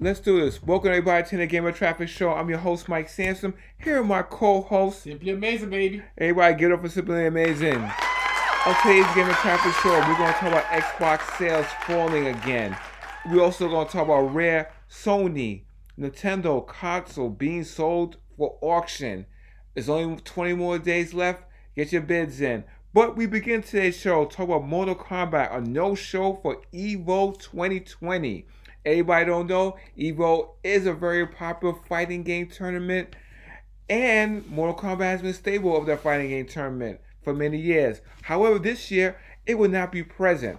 Let's do this. Welcome everybody to the Gamer Traffic Show. I'm your host Mike Sansom. Here are my co-hosts. Simply amazing, baby. Everybody get up for Simply Amazing. On today's Gamer Traffic Show, we're going to talk about Xbox sales falling again. We're also going to talk about rare Sony, Nintendo console being sold for auction. There's only 20 more days left. Get your bids in. But we begin today's show talk about Mortal Kombat, a no show for Evo 2020. Anybody don't know, Evo is a very popular fighting game tournament, and Mortal Kombat has been stable of that fighting game tournament for many years. However, this year it will not be present.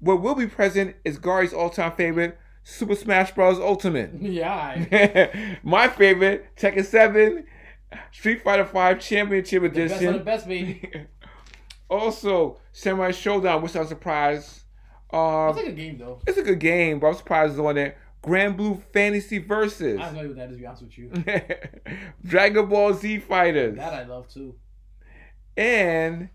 What will be present is Gary's all-time favorite, Super Smash Bros. Ultimate. Yeah. My favorite, Tekken 7, Street Fighter 5 Championship The best of the Edition. best, baby. also, Samurai Shodown, which I'm surprised. Uh, It's a good game, though. it's a good game, but I'm surprised it's on there. Granblue Fantasy Versus. I idea what that is, to be honest with you. Dragon Ball Z Fighters. That I love, too. and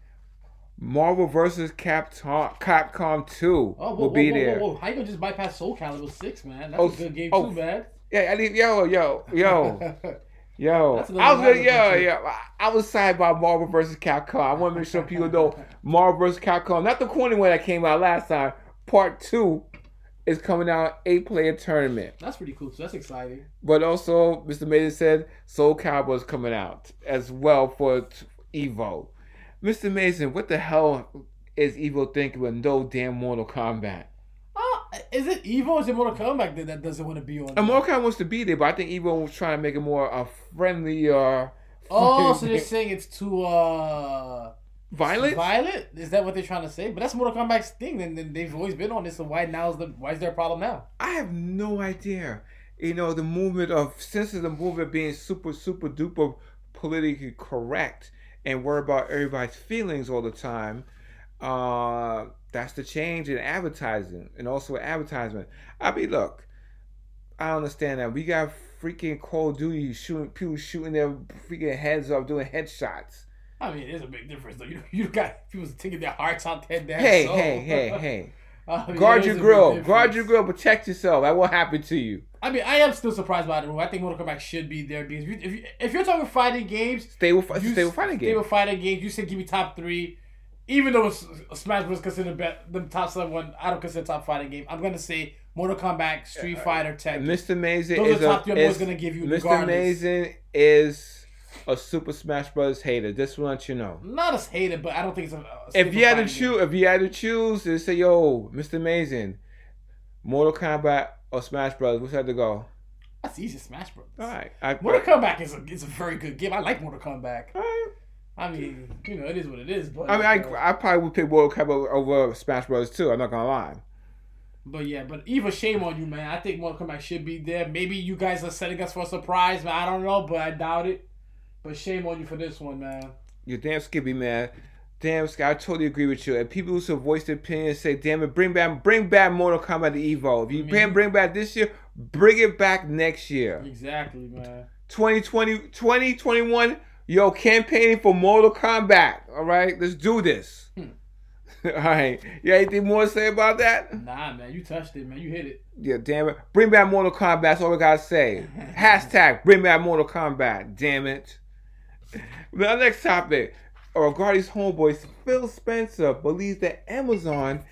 Marvel vs. Capcom, Capcom 2 Oh, whoa, will whoa, be whoa, there. whoa. How you gonna just bypass Soul Calibur 6, man? That's Oh, a good game, oh. too, man. Yeah, I need, yo, yo, yo, yo. That's I was gonna, yo, yo. I- was excited by Marvel vs. Capcom. I want to make sure people know Marvel vs. Capcom, not the corny one that came out last time. Part two is coming out eight player tournament. That's pretty cool, so that's exciting. But also, Mr. Mason said Soul is coming out as well for Evo. Mr. Mason, what the hell is Evo thinking with no damn Mortal Kombat? Oh, is it Evo or is it Mortal Kombat that, that doesn't want to be on? And? Mortal Kombat wants to be there, but I think Evo was trying to make it more a friendly, uh, Oh, so they're saying it's too uh violent. violent? Is that what they're trying to say? But that's Mortal Kombat's thing, and then they've always been on this. So why now is the why is there a problem now? I have no idea. You know, the movement of since the movement being super, super duper politically correct and worry about everybody's feelings all the time. Uh, that's the change in advertising and also advertisement. I mean, look, I understand that we got freaking Call of Duty shooting people shooting their freaking heads off doing headshots. I mean, there's a big difference though. You you got people taking their hearts out their damn Hey, soul. hey, hey, hey! I mean, Guard your is a big grill, guard your grill, protect yourself. That won't happen to you. I mean, I am still surprised by the rule. I think Mortal Kombat should be there because if, you, if, you, if you're talking fighting games, Stay with, you stay with fighting games. Stay with fighting games. You said give me top three, even though Smash Bros. considered be- the top seven one. I don't consider top fighting game. I'm gonna say Mortal Kombat, Street uh, Fighter, Tekken. Mr. Amazing Those is top three a, I'm always gonna give you Mr. regardless. Amazing is a Super Smash Bros. hater. Just want you know. Not as hated, but I don't think it's a. a If you had to choose, if you had to choose, they say, "Yo, Mr. Amazing, Mortal Kombat or Smash Bros. Which had to go?" that's easy. Smash Bros. All right, I, Mortal Kombat is a is a very good game. I like Mortal Kombat. All right. I mean, you know, it is what it is. But I mean, I, I probably would pick Mortal Kombat over Smash Bros. too. I'm not gonna lie. But yeah, but even shame on you, man. I think Mortal Kombat should be there. Maybe you guys are setting us for a surprise, but I don't know, but I doubt it. But shame on you for this one, man. You're damn skippy, man. Damn, Sky, I totally agree with you. And people who should voiced their opinion say, "Damn it, bring back, bring back Mortal Kombat to Evo. If you I mean- can't bring back this year, bring it back next year." Exactly, man. 2020, 2021, yo, campaigning for Mortal Kombat. All right, let's do this. Hmm. all right, you got anything more to say about that? Nah, man, you touched it, man. You hit it. Yeah, damn it. Bring back Mortal Kombat. That's all we gotta say. Hashtag bring back Mortal Kombat. Damn it. The next topic. Regarding homeboys, Phil Spencer believes that Amazon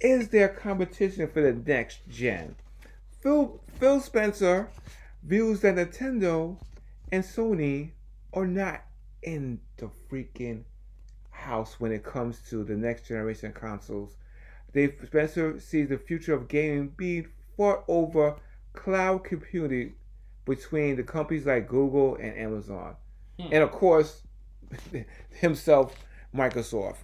is their competition for the next gen. Phil Phil Spencer views that Nintendo and Sony are not in the freaking house when it comes to the next generation consoles. Dave Spencer sees the future of gaming being fought over cloud computing between the companies like Google and Amazon. Hmm. And of course, himself, Microsoft.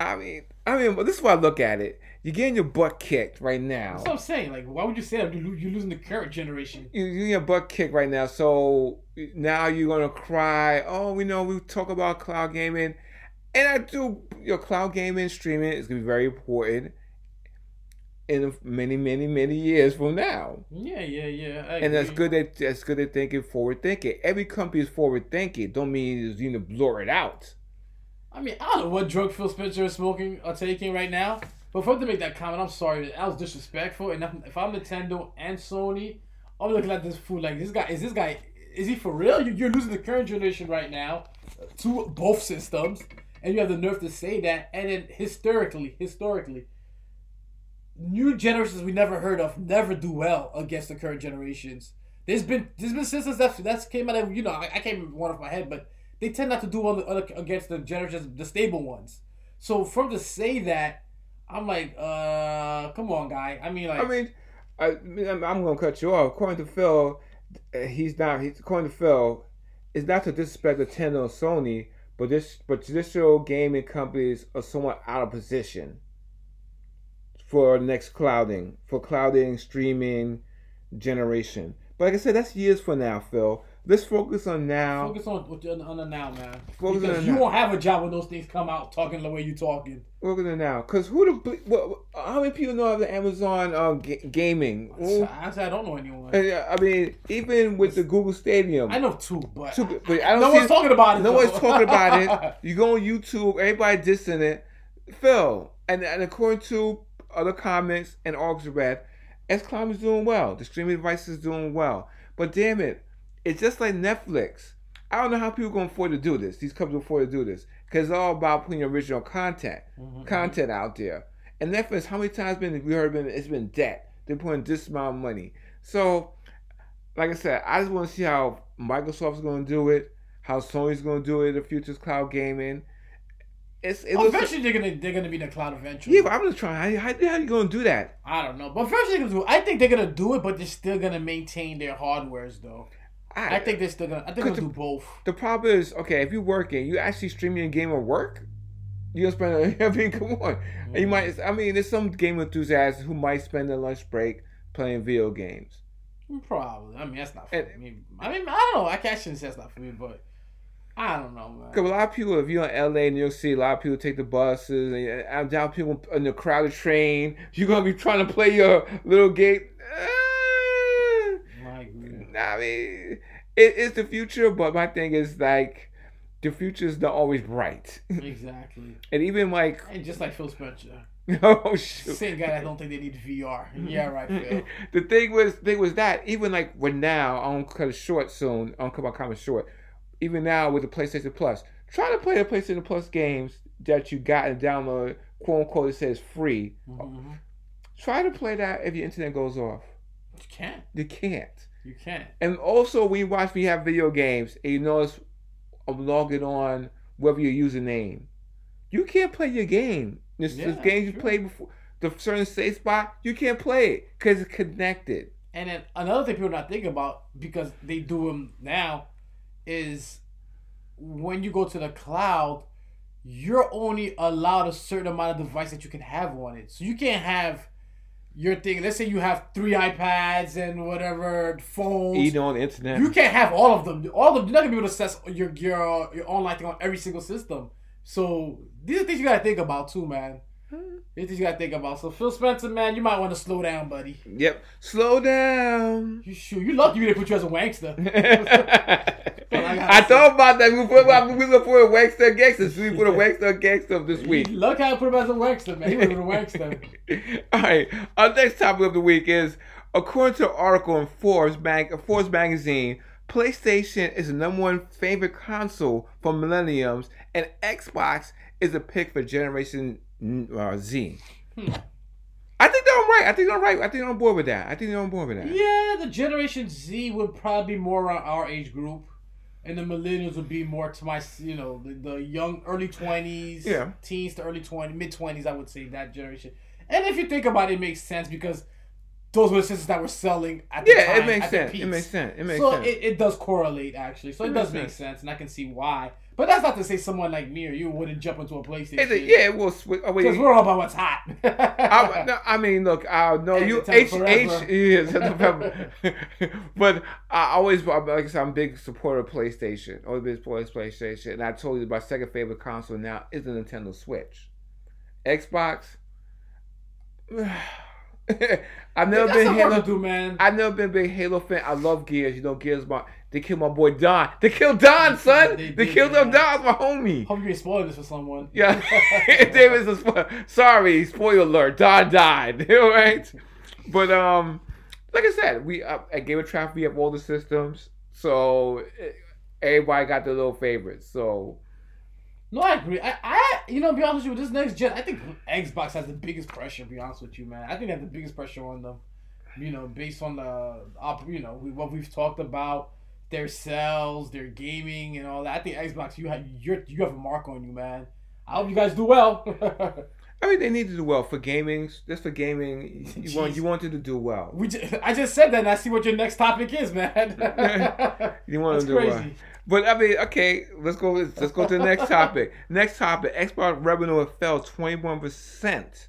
I mean, I mean, this is why I look at it. You're getting your butt kicked right now. That's what I'm saying. Like, why would you say that? You're losing the current generation. You- You're getting your butt kicked right now. So now you're gonna cry. Oh, we know we talk about cloud gaming, and I do. Your cloud gaming streaming is gonna be very important in many, many, many years from now. Yeah, yeah, yeah. I And that's good. That that's good at thinking forward thinking. Every company is forward thinking. Don't mean you need to blur it out. I mean, I don't know what drug Phil Spencer is smoking or taking right now, But for them to make that comment, I'm sorry. That was disrespectful. And if, if I'm Nintendo and Sony, I'm looking at this fool like this guy. Is this guy? Is he for real? You- You're losing the current generation right now to both systems, and you have the nerve to say that. And then historically, historically, new generations we never heard of never do well against the current generations. There's been there's been systems that that's came out of you know I, I can't remember one off my head, but they tend not to do well against the generations the stable ones. So from to say that, I'm like, uh, come on, guy. I mean, like, I mean, I, going to cut you off. According to Phil, he's not. He's according to Phil, it's not to disrespect Nintendo and Sony, but this but traditional gaming companies are somewhat out of position for next clouding, for clouding streaming generation. But like I said, that's years from now, Phil. Let's focus on now. focus on on, on the now, man. Focus on because the you now. won't have a job when those things come out talking the way you're talking. Focus on now, because who the what, how many people know of the Amazon uh, ga- gaming? Actually, I don't know anyone. and, uh, I mean, even with the Google Stadia, I know two, but, Two, but I don't no one's talking about it. No though. one's talking about it. You go on YouTube, everybody dissing it. Phil, and, and according to other comments and articles read, XCloud is doing well. The streaming device is doing well. But damn it, it's just like Netflix. I don't know how people going to afford to do this. These companies afford to do this because it's all about putting original content, Mhm. content out there. And Netflix, how many times been we heard been it's been debt. They're putting this amount of money. So, like I said, I just want to see how Microsoft's going to do it, how Sony's going to do it. The future's cloud gaming. It's it looks. eventually they're gonna they're gonna be in the cloud eventually. Yeah, but I'm just trying. How, how, how you going to do that? I don't know, but first they're gonna do. I think they're gonna do it, but they're still gonna maintain their hardwares though. I think they're still gonna. I think Could gonna do both. the problem is okay. If you're working, you actually streaming a game at work. You gonna spend. I mean, come on. And you might. I mean, there's some game enthusiasts who might spend their lunch break playing video games. Probably. I mean, that's not for And- me. I mean, I don't know. I can't shouldn't say that's not for me, but I don't know, man. Because a lot of people, if you're in LA, New York City, a lot of people take the buses, and I'm down people in the crowded train. You're gonna be trying to play your little game. Eh, I mean, it is the future, but my thing is like, the future is not always bright. Exactly. and even like, And just like Phil Spencer, oh shoot. same guy I don't think they need VR. Yeah, right, Phil. the thing was, thing was that even like when now I'm gonna cut it short soon. I'm gonna cut my comment short. Even now with the PlayStation Plus, try to play the PlayStation Plus games that you got and download, quote unquote, it says free. Mhm. Try to play that if your internet goes off. You can't. You can't. You can't. And also, when you watch me have video games, and you notice I'm logging on whether your username, you can't play your game. This, this Yeah, games you true. played before, the certain safe spot, you can't play it because it's connected. And then another thing people not thinking about because they do them now is when you go to the cloud, you're only allowed a certain amount of device that you can have on it. So you can't have your thing. Let's say you have three iPads and whatever phones. Eating on the internet. You can't have all of them. All of them. You're not gonna be able to access your your your online thing on every single system. So these are things you gotta think about too, man. These are things you gotta think about. So Phil Spencer, man, you might want to slow down, buddy. Yep. Slow down. You sure you lucky we didn't put you as a wankster. I thought about that. We put we look for a Wankster Gangster. So we put a Wankster Gangster this week. Look how I put him as a wankster, man. He was a wankster. All right. Our next topic of the week is according to an article in Forbes, mag- Forbes magazine, PlayStation is the number one favorite console for millenniums, and Xbox is a pick for Generation uh, Z. Hmm. I think they're right. I think they're right. I think they're on board with that. I think they're on board with that. Yeah, the Generation Z would probably be more around our age group, and the millennials would be more to my, you know, the, the young early twenties, Yeah. teens to early twenty, mid twenties. I would say that generation. And if you think about it, it makes sense because those were the systems that were selling at the Yeah, time. it makes sense. It makes sense. It makes so sense. It, it does correlate actually. So it, It does make sense. sense, and I can see why. But that's not to say someone like me or you wouldn't jump into a PlayStation. A- yeah, it will switch. Because we're all about what's hot. I, no, I mean, look, I know And you H. H is November, but I always, like I said, I'm a big supporter of PlayStation. Always been supporter of PlayStation, and I told you my second favorite console now is the Nintendo Switch. Xbox, I've never been Halo. do, man. I've never been a big Halo fan. I love Gears. You know, Gears. My they killed my boy Don. They killed Don, son. They They, did, killed him. man. Don's my homie. Hope you're spoiling this for someone. Yeah, David's a spo- sorry. Spoiler alert. Don died. All right, but um, like I said, we uh, at Game of Traffic we have all the systems, so eh, everybody got their little favorites. So No, I agree. I, I, you know, be honest with you, this next gen, I think Xbox has the biggest pressure. Be honest with you, man, I think they have the biggest pressure on them. You know, based on the, you know, what we've talked about, their sales, their gaming, and all that. I think Xbox, you have, you're, you have a mark on you, man. I hope you guys do well. I mean, they need to do well for gaming. Just for gaming, you want you wanted to do well. we, just, I just said that, and I see what your next topic is, man. You want to do well. But I mean, okay, let's go. Let's go to the next topic. Next topic: Xbox revenue fell twenty one percent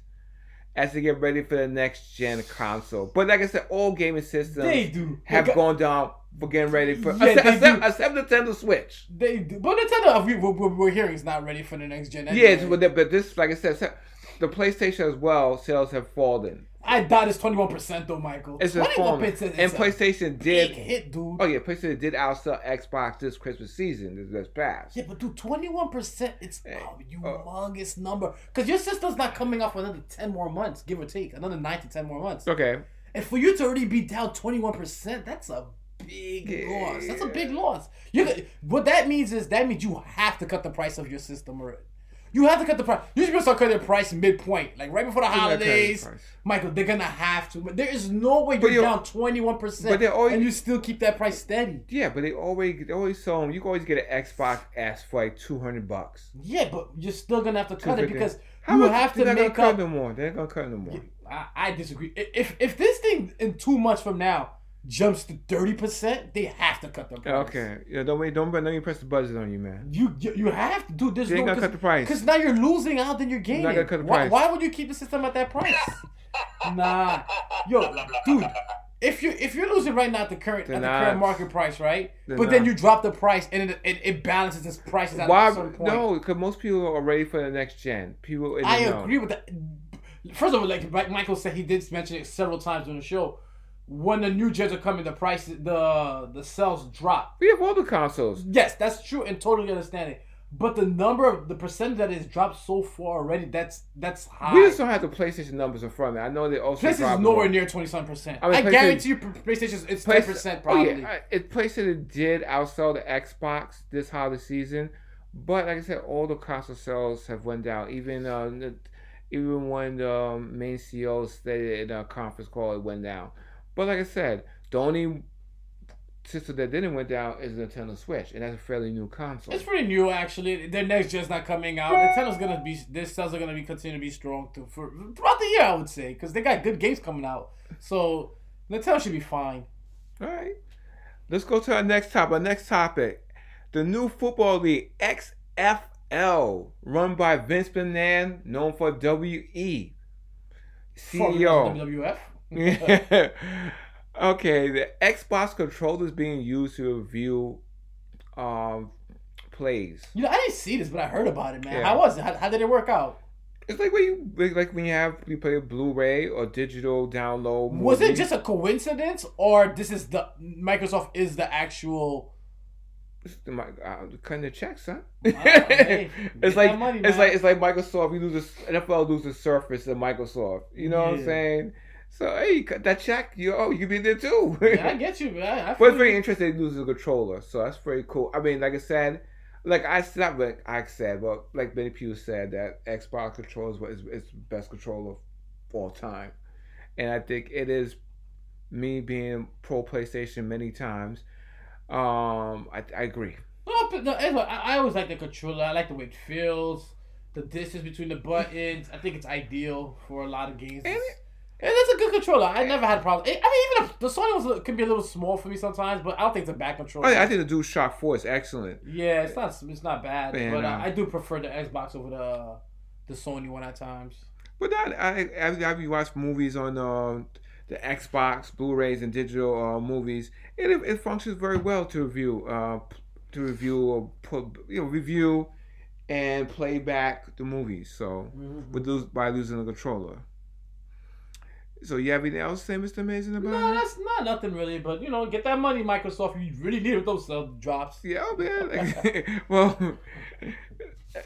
as they get ready for the next gen console. But like I said, all gaming systems They do. have got- gone down for getting ready for Yeah, except, except, except Nintendo Switch. They do. But Nintendo, we, we, we're hearing is not ready for the next gen. Anyway. but, but this, like I said, except the PlayStation as well sales have fallen. I doubt it's twenty one percent though, Michael. It's just 21% fallen, is and a PlayStation big did. hit, dude. Oh yeah, PlayStation did outsell Xbox this Christmas season. This, past. Yeah, but dude, twenty one percent. It's a uh, humongous number. Cause your system's not coming off for another ten more months, give or take, another nine to ten more months. Okay. And for you to already be down twenty one percent, that's a big Yeah. loss. That's a big loss. You what that means is that means you have to cut the price of your system or you have to cut the price. You should start cutting the price midpoint, like right before the holidays. Michael, they're gonna have to. There is no way you're you're- down twenty one percent, but they're always- and you still keep that price steady. Yeah, but they always they always sell them. You can always get an Xbox S for like two hundred bucks. Yeah, but you're still gonna have to cut it 250. because How you have They're to make cut up. no more. They're gonna cut no more. I, I disagree. If if this thing in two months from now jumps to thirty percent, they have to cut the price. Okay, yeah. Don't wait. Don't let me press the buzzer on you, man. You you, you have to do this. They ain't gonna cut the price. because now you're losing out. Then you're gaining. not gonna cut the why, price. why would you keep the system at that price? nah, yo, dude. If you if you're losing right now at the current They're at the not. current market price, right? They're but then you drop the price and it, it, it balances its prices at Why? a certain point. No, because most people are ready for the next gen. People. in the I know. agree with that. First of all, like like Michael said, he did mention it several times on the show. When the new gens are coming, the price, the the sales drop. We have all the consoles. Yes, that's true and totally understand it. But the number of the percentage that is dropped so far already, that's that's high. We just don't have the PlayStation numbers in front of me. I know they also. PlayStation is nowhere more. near twenty seven percent. I mean, I guarantee you, PlayStation it's ten percent probably. Oh, yeah. It PlayStation did outsell the Xbox this holiday season, but like I said, all the console sales have went down. Even uh, even when the um, main CEO stated in a conference call, it went down. But like I said, the only system that didn't went down is the Nintendo Switch, and that's a fairly new console. It's pretty new actually. Their next gen's not coming out. Nintendo's gonna be their sales are gonna be continue to be strong too for throughout the year. I would say because they got good games coming out. So Nintendo should be fine. All right. Let's go to our next topic. Our next topic. The new football league, XFL, run by Vince McMahon, known for WE. CEO. WWF. okay, the Xbox controller is being used to review um, plays. You know, I didn't see this, but I heard about it, man. Yeah. How was it? How, how did it work out? It's like when you like- when you have you play a Blu-ray or digital download. Was it just a coincidence, or this is the Microsoft is the actual? The uh, cutting the checks, huh? hey, it's like money, it's like it's like Microsoft. You lose the NFL lose the Surface of Microsoft. You know what I'm saying? So hey, cut that check. You oh, you can be there too. Yeah, I get you, man. I but feel it's very you. interesting. They lose the controller, so that's very cool. I mean, like I said, like I not like I said, but like many people said that Xbox controller is what is, is the best controller of all time, and I think it is. Me being pro PlayStation many times, um, I, I agree. No, but no, anyway, I, I always like the controller. I like the way it feels, the distance between the buttons. I think it's ideal for a lot of games. And And it- it's a good controller. I never had a problem. I mean, even if the Sony was a- can be a little small for me sometimes, but I don't think it's a bad controller. Yeah, I think the DualShock Four is excellent. yeah, it's not it's not bad, Man, but uh, uh, I do prefer the Xbox over the the Sony one at times. But I I I, I watched movies on uh, the Xbox, Blu-rays, and digital uh, movies. It it functions very well to review uh, to review or put you know review and play back the movies. So with lose by losing the controller. So you have anything else to say, Mr. Amazing about No, it? that's not nothing really. But you know, get that money, Microsoft. You really need it, those uh, drops. Yeah, man. well,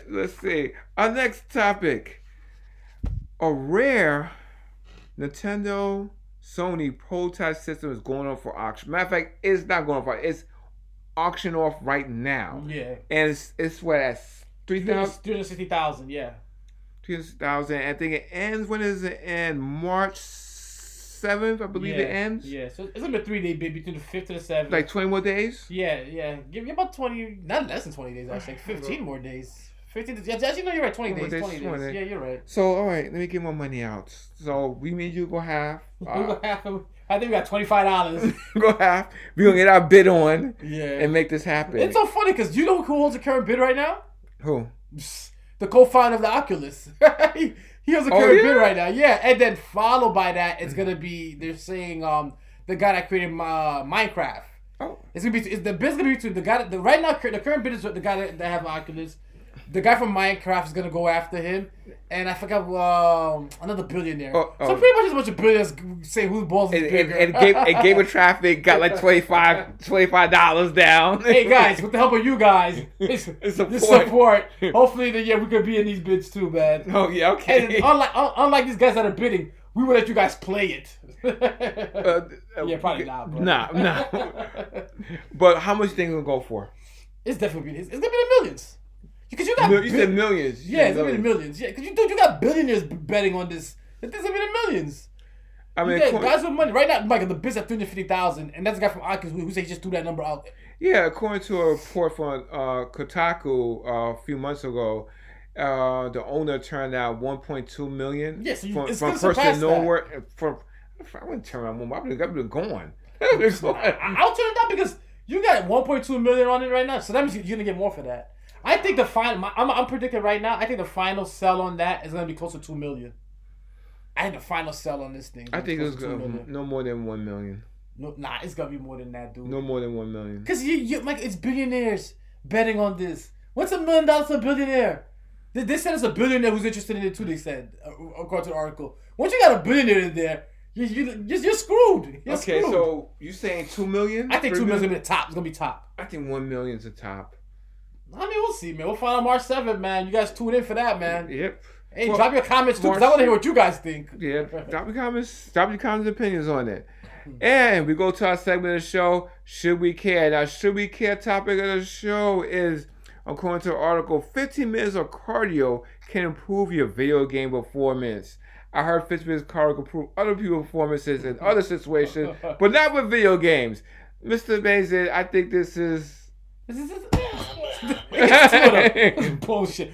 let's see. Our next topic: a rare Nintendo Sony prototype system is going on for auction. Matter of fact, it's not going on for it's auction off right now, Yeah. and it's it's what that's three thousand. 360,000, yeah. 2000. I think it ends. When does it end? March 7th, I believe yeah. it ends. Yeah, so it's gonna a three day bid between the 5th and the 7th. Like 20 more days. yeah, yeah. Give me about 20, not less than 20 days, actually. Like 15 more days. 15 to, yeah, actually, no, you're right. 20 More days. days, 20 days. 20. Yeah, you're right. So, all right, let me get my money out. So, we made you go half. We Uh, got half I think we got $25. go half. We're going to get our bid on yeah. and make this happen. It's so funny because you know who holds the current bid right now? Who? The co-founder of the Oculus. he, has a Oh, current yeah? bid right now. Yeah, and then followed by that, it's gonna be they're saying um the guy that created uh, Minecraft. Oh, It's gonna be it's, the bid's gonna be to the guy that, the right now the current bid is the guy that, that have Oculus. The guy from Minecraft is gonna go after him, and I forgot um, another billionaire. Oh, So oh. pretty much as much of billionaires say whose balls is and, and, bigger. and, Game, and Game of Traffic got like 25 $25 down. hey guys, with the help of you guys, it's, It's support. support. Hopefully, yeah, we could be in these bids too, man. Oh, yeah, okay. And unlike unlike these guys that are bidding, we will let you guys play it. Uh, uh, yeah, probably not. But. Nah, nah. But how much you think going to go for? it's definitely it's, it's gonna be the millions. Because you got Mil- You bi- said millions. You yeah, said it's gonna millions. Yeah, because you dude, you got billionaires betting on this. It's gonna be the millions. I mean, yeah, guys with money right now. Michael, the bid's at three hundred fifty thousand, and that's the guy from Oculus who, who said he just threw that number out. Yeah, according to a report from uh, Kotaku uh, a few months ago, uh, the owner turned out 1.2 million Yes, Yeah, so from, from person nowhere. From I wouldn't turn around one. I've been, I've been gone. Been. I- I'll turn it down because you got one point two million on it right now, so that means you're gonna get more for that. I think the final. my- I'm, I'm predicting right now. I think the final sell on that is gonna be close to two million. I think the final sell on this thing. I think it's close to million. no more than one million. No, nah, it's gonna be more than that, dude. No more than one million. Cause you, you like it's billionaires betting on this. What's a million dollars to a billionaire? They, they said it's a billionaire who's interested in it too. They said, uh, according to the article. Once you got a billionaire in there, you you you're, you're screwed. You're Okay, screwed. so you saying two million? I think two million is gonna be the top. It's gonna be top. I think one million's the top. I mean, we'll see, man. We'll find out March 7th, man. You guys tune in for that, man. Yep. Hey, Well, drop your comments too, because I want to hear what you guys think. Yeah, drop your comments. Drop your comments, and opinions on it. And we go to our segment of the show. Should we care? Now, should we care? Topic of the show is according to the article, 15 minutes of cardio can improve your video game performance. I heard 15 minutes of cardio can improve other people's performances in other situations, but not with video games. Mr. Mason, I think this is. This is bullshit.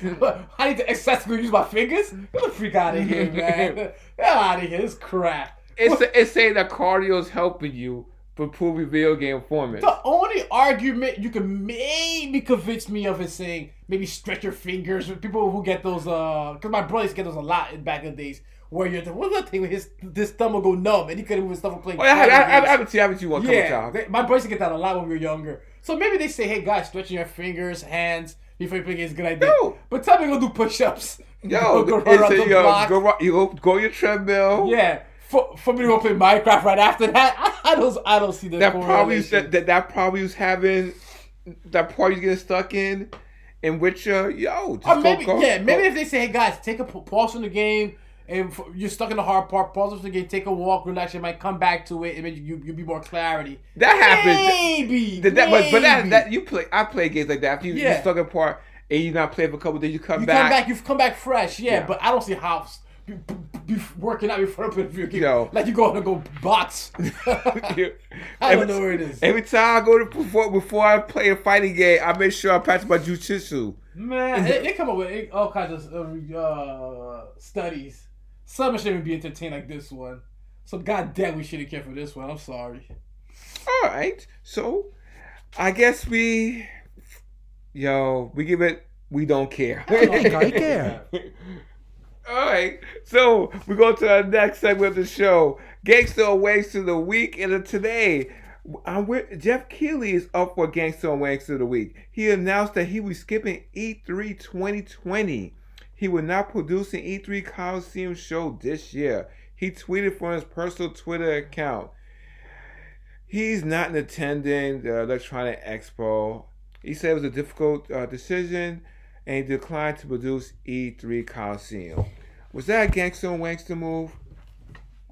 I need to excessively use my fingers. Get the freak out of here, man. Get out of here. This crap. It's, it's saying that cardio is helping you improve your video game performance. The only argument you can maybe convince me of is saying maybe stretch your fingers. People who get those, uh, because my brother used to get those a lot in back in the days. Where you're the what's that thing where his this thumb will go numb and he couldn't move his thumb playing. Oh, I, I, I, I haven't seen, I haven't seen one couple Yeah, times. they- my to get that a lot when we were younger. So maybe they say, "Hey guys, stretching your fingers, hands before you play is a good idea." No. But tell me go do push-ups. Yo, go, it's run around a, the yo, block. go, you go, go your treadmill. Yeah, for, for me to go play Minecraft right after that, I, I don't, I don't see the that probably correlation. that, that that probably was having that probably getting stuck in, in which uh yo, just Or maybe, go, yeah, maybe go. if they say, "Hey guys, take a pause from the game." And f- you're stuck in the hard part. Pause the game. Take a walk. Relax. You might come back to it, and then you you'll be more clarity. that happens. Maybe. That, that, but, but that that you play, I play games like that. After you, you Yeah. stuck in part and you not play for a couple days, you come You back. come back, you've come back fresh, yeah, Yeah. but I don't see how be, be, working out before the video game. Yo. Like you going to go box. I every, don't know where it is. every time I go to before before I play a fighting game, I make sure I practice my jujitsu. Man, they, they come up with all kinds of uh, studies. Some shouldn't even be entertained like this one. So goddamn, we shouldn't care for this one. I'm sorry. All right, so I guess we, yo, we give it. We don't care. I don't care. All right, so we go to our next segment of the show. Gangster Awaits of the Week, and uh, today, I'm with, Geoff Keighley is up for Gangster Awaits of the Week. He announced that he was skipping E E3 2020. He will not produce an E3 Coliseum show this year. He tweeted from his personal Twitter account. He's not attending the Electronic Expo. He said it was a difficult uh, decision and he declined to produce E3 Coliseum. Was that a gangster and wankster move?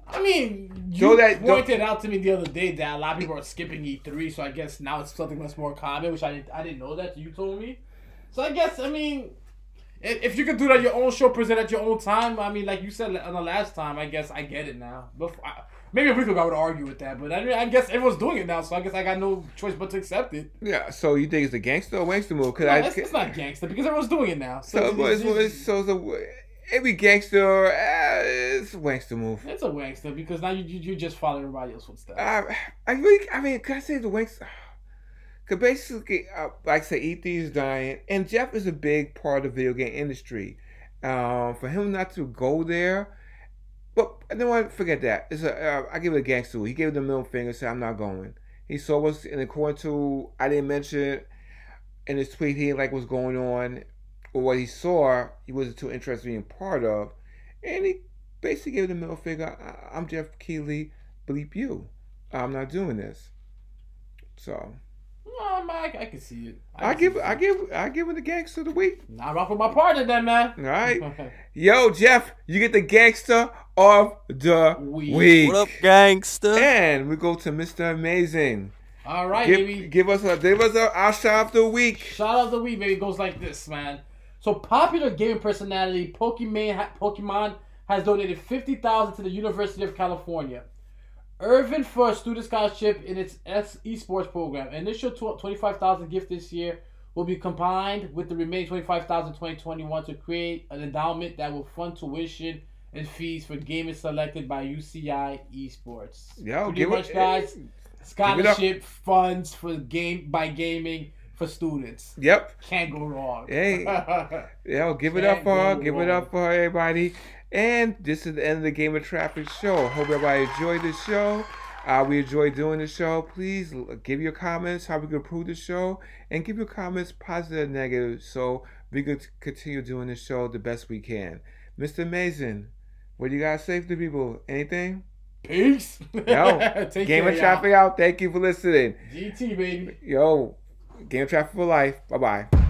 I mean, you So that- pointed out to me the other day that a lot of people are skipping E3, so I guess now it's something that's more common, which I, I didn't know that. You told me. So I guess, I mean, if, you could do that your own show, present at your own time, I mean, like you said on the last time, I guess I get it now. Before, I, maybe a week ago I would argue with that, but I, mean, I guess everyone's doing it now, so I guess I got no choice but to accept it. Yeah. So you think it's a gangster or wankster move? Cause No, I it's, it's not gangster because everyone's doing it now. So, so it's, it's, it's, so every gangster uh, it's a wankster move. it's a wankster because now you, you, you just follow everybody else's footsteps. I, I really, I mean, can I say the Winks? Cause basically, uh, like I said, ET is dying, and Geoff is a big part of the video game industry. Um, for him not to go there, but I don't want to forget that. It's a, uh, I give it a gangster. He gave the middle finger, said, "I'm not going." He saw us, and according to I didn't mention in his tweet, he like what's going on, or what he saw, he wasn't too interested in being part of, and he basically gave the middle finger. I, I'm Geoff Keighley, bleep you. I'm not doing this. So No, man, I, I can see it. I can give it. I give I give it the gangster of the week. Nah, rock with my partner then, man. All right, yo Geoff, you get the gangster of the Week. week. What up, gangster? And we go to Mr. Amazing. All right, give, baby. give us a give us a our shot of the week. Shout out of the week, baby. It goes like this, man. So popular gaming personality Pokimane Pokimane has donated fifty thousand to the University of California. Irvine for a student scholarship in its esports program. Initial tw- twenty five thousand gift this year will be combined with the remaining twenty five thousand twenty twenty one to create an endowment that will fund tuition and fees for gamers selected by UCI Esports. Yo, Pretty give much, it, guys. it. Scholarship funds for game by gaming for students. Yep. Can't go wrong. Hey. Yo, give it up for her. Give it up for everybody. And this is the end of the Game of Traffic show. Hope everybody enjoyed the show. Uh, we enjoyed doing the show. Please give your comments how we can improve the show and give your comments positive and negative so we can continue doing the show the best we can. Mr. Mason, what do you guys say to the people? Anything? Peace. Yo, Take Game of Traffic out. Thank you for listening. GT baby. Yo, Game Traffic for life. Bye bye.